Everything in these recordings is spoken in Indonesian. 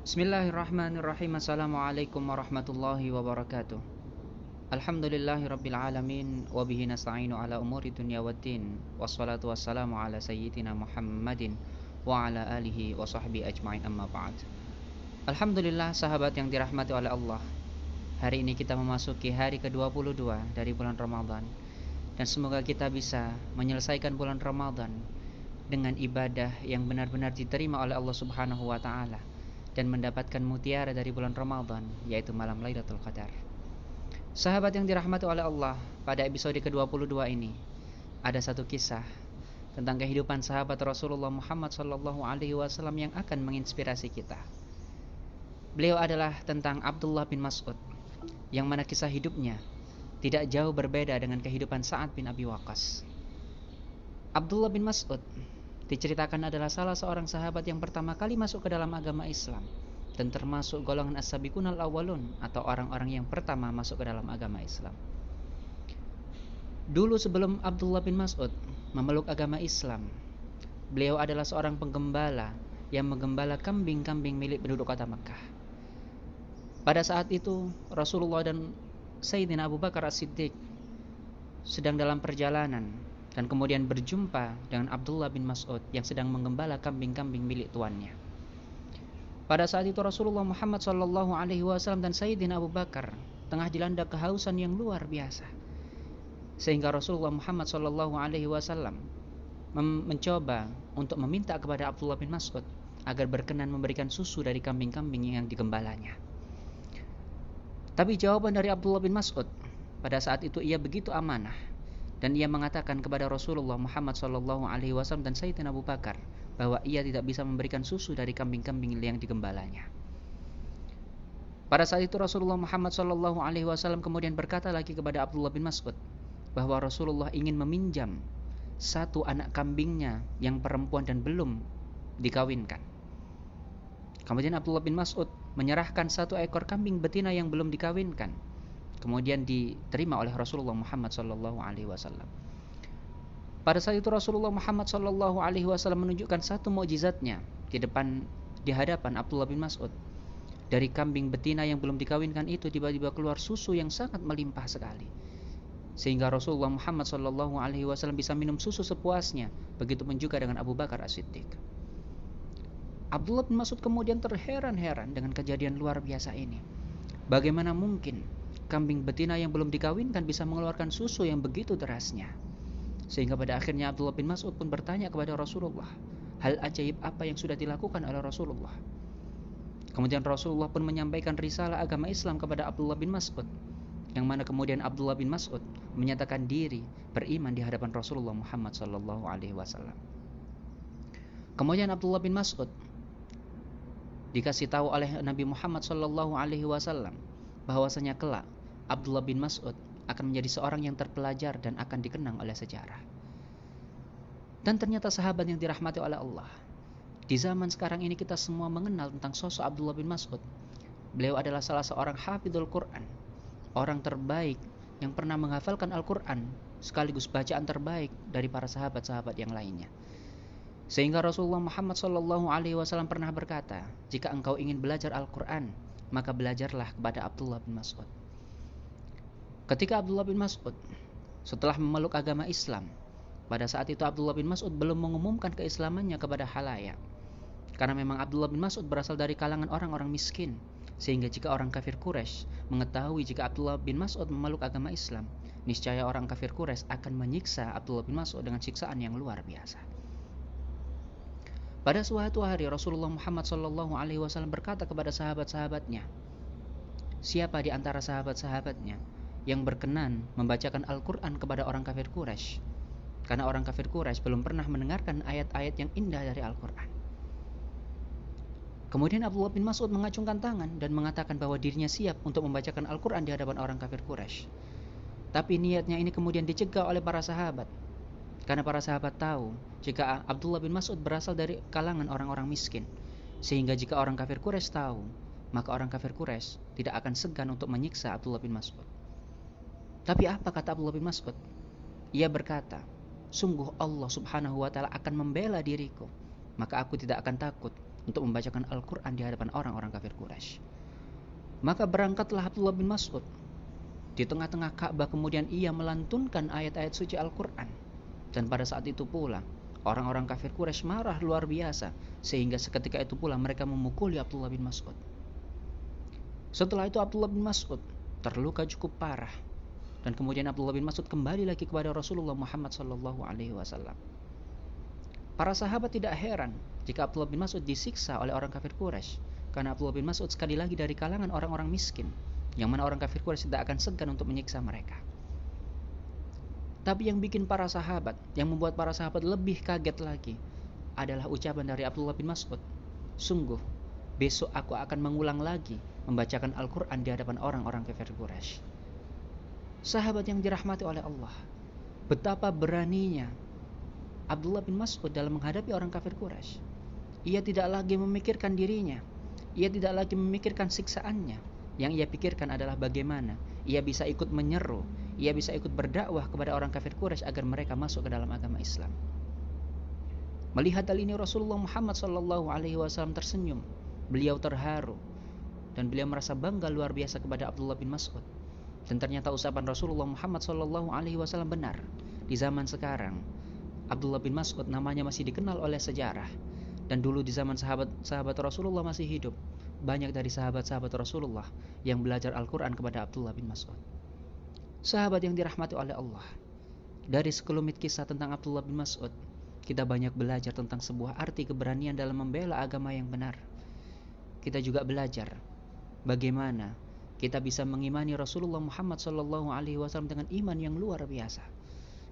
Bismillahirrahmanirrahim. Assalamualaikum warahmatullahi wabarakatuh. Alhamdulillahi rabbil alamin Wabihi nasta'inu ala umuri dunia waddin Wassalatu wassalamu ala sayyidina Muhammadin Wa ala alihi wa sahbihi ajma'in amma ba'd. Alhamdulillah sahabat yang dirahmati oleh Allah Hari ini kita memasuki hari ke-22 dari bulan Ramadan. Dan semoga kita bisa menyelesaikan bulan Ramadan Dengan ibadah yang benar-benar diterima oleh Allah subhanahu wa ta'ala dan mendapatkan mutiara dari bulan Ramadan yaitu malam Lailatul Qadar. Sahabat yang dirahmati oleh Allah, pada episode ke-22 ini ada satu kisah tentang kehidupan sahabat Rasulullah Muhammad sallallahu alaihi wasallam yang akan menginspirasi kita. Beliau adalah tentang Abdullah bin Mas'ud yang mana kisah hidupnya tidak jauh berbeda dengan kehidupan Sa'ad bin Abi Waqqas. Abdullah bin Mas'ud diceritakan adalah salah seorang sahabat yang pertama kali masuk ke dalam agama Islam dan termasuk golongan as-sabiqun al-awwalun atau orang-orang yang pertama masuk ke dalam agama Islam. Dulu sebelum Abdullah bin Mas'ud memeluk agama Islam, beliau adalah seorang penggembala yang menggembala kambing-kambing milik penduduk kota Mekah. Pada saat itu, Rasulullah dan Sayyidina Abu Bakar As-Siddiq sedang dalam perjalanan dan kemudian berjumpa dengan Abdullah bin Mas'ud yang sedang menggembala kambing-kambing milik tuannya. Pada saat itu Rasulullah Muhammad Shallallahu Alaihi Wasallam dan Sayyidina Abu Bakar tengah dilanda kehausan yang luar biasa, sehingga Rasulullah Muhammad Shallallahu Alaihi Wasallam mencoba untuk meminta kepada Abdullah bin Mas'ud agar berkenan memberikan susu dari kambing-kambing yang digembalanya. Tapi jawaban dari Abdullah bin Mas'ud pada saat itu ia begitu amanah dan ia mengatakan kepada Rasulullah Muhammad Shallallahu Alaihi Wasallam dan Sayyidina Abu Bakar bahwa ia tidak bisa memberikan susu dari kambing-kambing yang digembalanya. Pada saat itu Rasulullah Muhammad Shallallahu Alaihi Wasallam kemudian berkata lagi kepada Abdullah bin Mas'ud bahwa Rasulullah ingin meminjam satu anak kambingnya yang perempuan dan belum dikawinkan. Kemudian Abdullah bin Mas'ud menyerahkan satu ekor kambing betina yang belum dikawinkan kemudian diterima oleh Rasulullah Muhammad Sallallahu Alaihi Wasallam. Pada saat itu Rasulullah Muhammad Sallallahu Alaihi Wasallam menunjukkan satu mukjizatnya di depan di hadapan Abdullah bin Mas'ud. Dari kambing betina yang belum dikawinkan itu tiba-tiba keluar susu yang sangat melimpah sekali. Sehingga Rasulullah Muhammad Sallallahu Alaihi Wasallam bisa minum susu sepuasnya. Begitu pun juga dengan Abu Bakar As-Siddiq. Abdullah bin Mas'ud kemudian terheran-heran dengan kejadian luar biasa ini. Bagaimana mungkin kambing betina yang belum dikawinkan bisa mengeluarkan susu yang begitu derasnya. Sehingga pada akhirnya Abdullah bin Mas'ud pun bertanya kepada Rasulullah, hal ajaib apa yang sudah dilakukan oleh Rasulullah. Kemudian Rasulullah pun menyampaikan risalah agama Islam kepada Abdullah bin Mas'ud, yang mana kemudian Abdullah bin Mas'ud menyatakan diri beriman di hadapan Rasulullah Muhammad sallallahu alaihi wasallam. Kemudian Abdullah bin Mas'ud dikasih tahu oleh Nabi Muhammad sallallahu alaihi wasallam bahwasanya kelak Abdullah bin Mas'ud akan menjadi seorang yang terpelajar dan akan dikenang oleh sejarah. Dan ternyata sahabat yang dirahmati oleh Allah. Di zaman sekarang ini kita semua mengenal tentang sosok Abdullah bin Mas'ud. Beliau adalah salah seorang hafidul Quran, orang terbaik yang pernah menghafalkan Al-Quran sekaligus bacaan terbaik dari para sahabat-sahabat yang lainnya. Sehingga Rasulullah Muhammad SAW pernah berkata, jika engkau ingin belajar Al-Quran, maka belajarlah kepada Abdullah bin Mas'ud. Ketika Abdullah bin Mas'ud setelah memeluk agama Islam, pada saat itu Abdullah bin Mas'ud belum mengumumkan keislamannya kepada halayak. Karena memang Abdullah bin Mas'ud berasal dari kalangan orang-orang miskin, sehingga jika orang kafir Quraisy mengetahui jika Abdullah bin Mas'ud memeluk agama Islam, niscaya orang kafir Quraisy akan menyiksa Abdullah bin Mas'ud dengan siksaan yang luar biasa. Pada suatu hari Rasulullah Muhammad Shallallahu Alaihi Wasallam berkata kepada sahabat-sahabatnya, siapa di antara sahabat-sahabatnya yang berkenan membacakan Al-Quran kepada orang kafir Quraisy. Karena orang kafir Quraisy belum pernah mendengarkan ayat-ayat yang indah dari Al-Quran. Kemudian Abdullah bin Mas'ud mengacungkan tangan dan mengatakan bahwa dirinya siap untuk membacakan Al-Quran di hadapan orang kafir Quraisy. Tapi niatnya ini kemudian dicegah oleh para sahabat. Karena para sahabat tahu jika Abdullah bin Mas'ud berasal dari kalangan orang-orang miskin. Sehingga jika orang kafir Quraisy tahu, maka orang kafir Quraisy tidak akan segan untuk menyiksa Abdullah bin Mas'ud. Tapi apa kata Abdullah bin Mas'ud? Ia berkata, sungguh Allah subhanahu wa ta'ala akan membela diriku. Maka aku tidak akan takut untuk membacakan Al-Quran di hadapan orang-orang kafir Quraisy. Maka berangkatlah Abdullah bin Mas'ud. Di tengah-tengah Ka'bah kemudian ia melantunkan ayat-ayat suci Al-Quran. Dan pada saat itu pula, orang-orang kafir Quraisy marah luar biasa. Sehingga seketika itu pula mereka memukuli Abdullah bin Mas'ud. Setelah itu Abdullah bin Mas'ud terluka cukup parah. Dan kemudian Abdullah bin Mas'ud kembali lagi kepada Rasulullah Muhammad wasallam. Para sahabat tidak heran jika Abdullah bin Mas'ud disiksa oleh orang kafir Quraisy karena Abdullah bin Mas'ud sekali lagi dari kalangan orang-orang miskin yang mana orang kafir Quraisy tidak akan segan untuk menyiksa mereka. Tapi yang bikin para sahabat, yang membuat para sahabat lebih kaget lagi adalah ucapan dari Abdullah bin Mas'ud. Sungguh, besok aku akan mengulang lagi membacakan Al-Quran di hadapan orang-orang kafir Quraisy. Sahabat yang dirahmati oleh Allah, betapa beraninya Abdullah bin Mas'ud dalam menghadapi orang kafir Quraisy. Ia tidak lagi memikirkan dirinya, ia tidak lagi memikirkan siksaannya. Yang ia pikirkan adalah bagaimana ia bisa ikut menyeru, ia bisa ikut berdakwah kepada orang kafir Quraisy agar mereka masuk ke dalam agama Islam. Melihat hal ini Rasulullah Muhammad Shallallahu Alaihi Wasallam tersenyum. Beliau terharu dan beliau merasa bangga luar biasa kepada Abdullah bin Mas'ud. Dan ternyata ucapan Rasulullah Muhammad Wasallam benar. Di zaman sekarang, Abdullah bin Mas'ud namanya masih dikenal oleh sejarah. Dan dulu di zaman sahabat-sahabat Rasulullah masih hidup, banyak dari sahabat-sahabat Rasulullah yang belajar Al-Quran kepada Abdullah bin Mas'ud. Sahabat yang dirahmati oleh Allah. Dari sekelumit kisah tentang Abdullah bin Mas'ud, kita banyak belajar tentang sebuah arti keberanian dalam membela agama yang benar. Kita juga belajar bagaimana kita bisa mengimani Rasulullah Muhammad Sallallahu Alaihi Wasallam dengan iman yang luar biasa.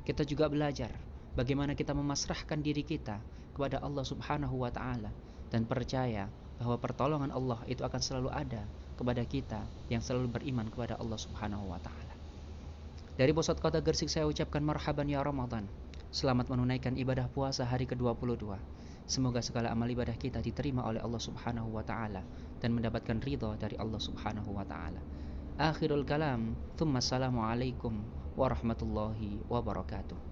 Kita juga belajar bagaimana kita memasrahkan diri kita kepada Allah Subhanahu Wa Taala dan percaya bahwa pertolongan Allah itu akan selalu ada kepada kita yang selalu beriman kepada Allah Subhanahu Wa Taala. Dari pusat kota Gersik saya ucapkan marhaban ya Ramadan. Selamat menunaikan ibadah puasa hari ke-22. Semoga segala amal ibadah kita diterima oleh Allah Subhanahu wa taala dan mendapatkan ridha dari Allah Subhanahu wa taala. Akhirul kalam, thumma alaikum warahmatullahi wabarakatuh.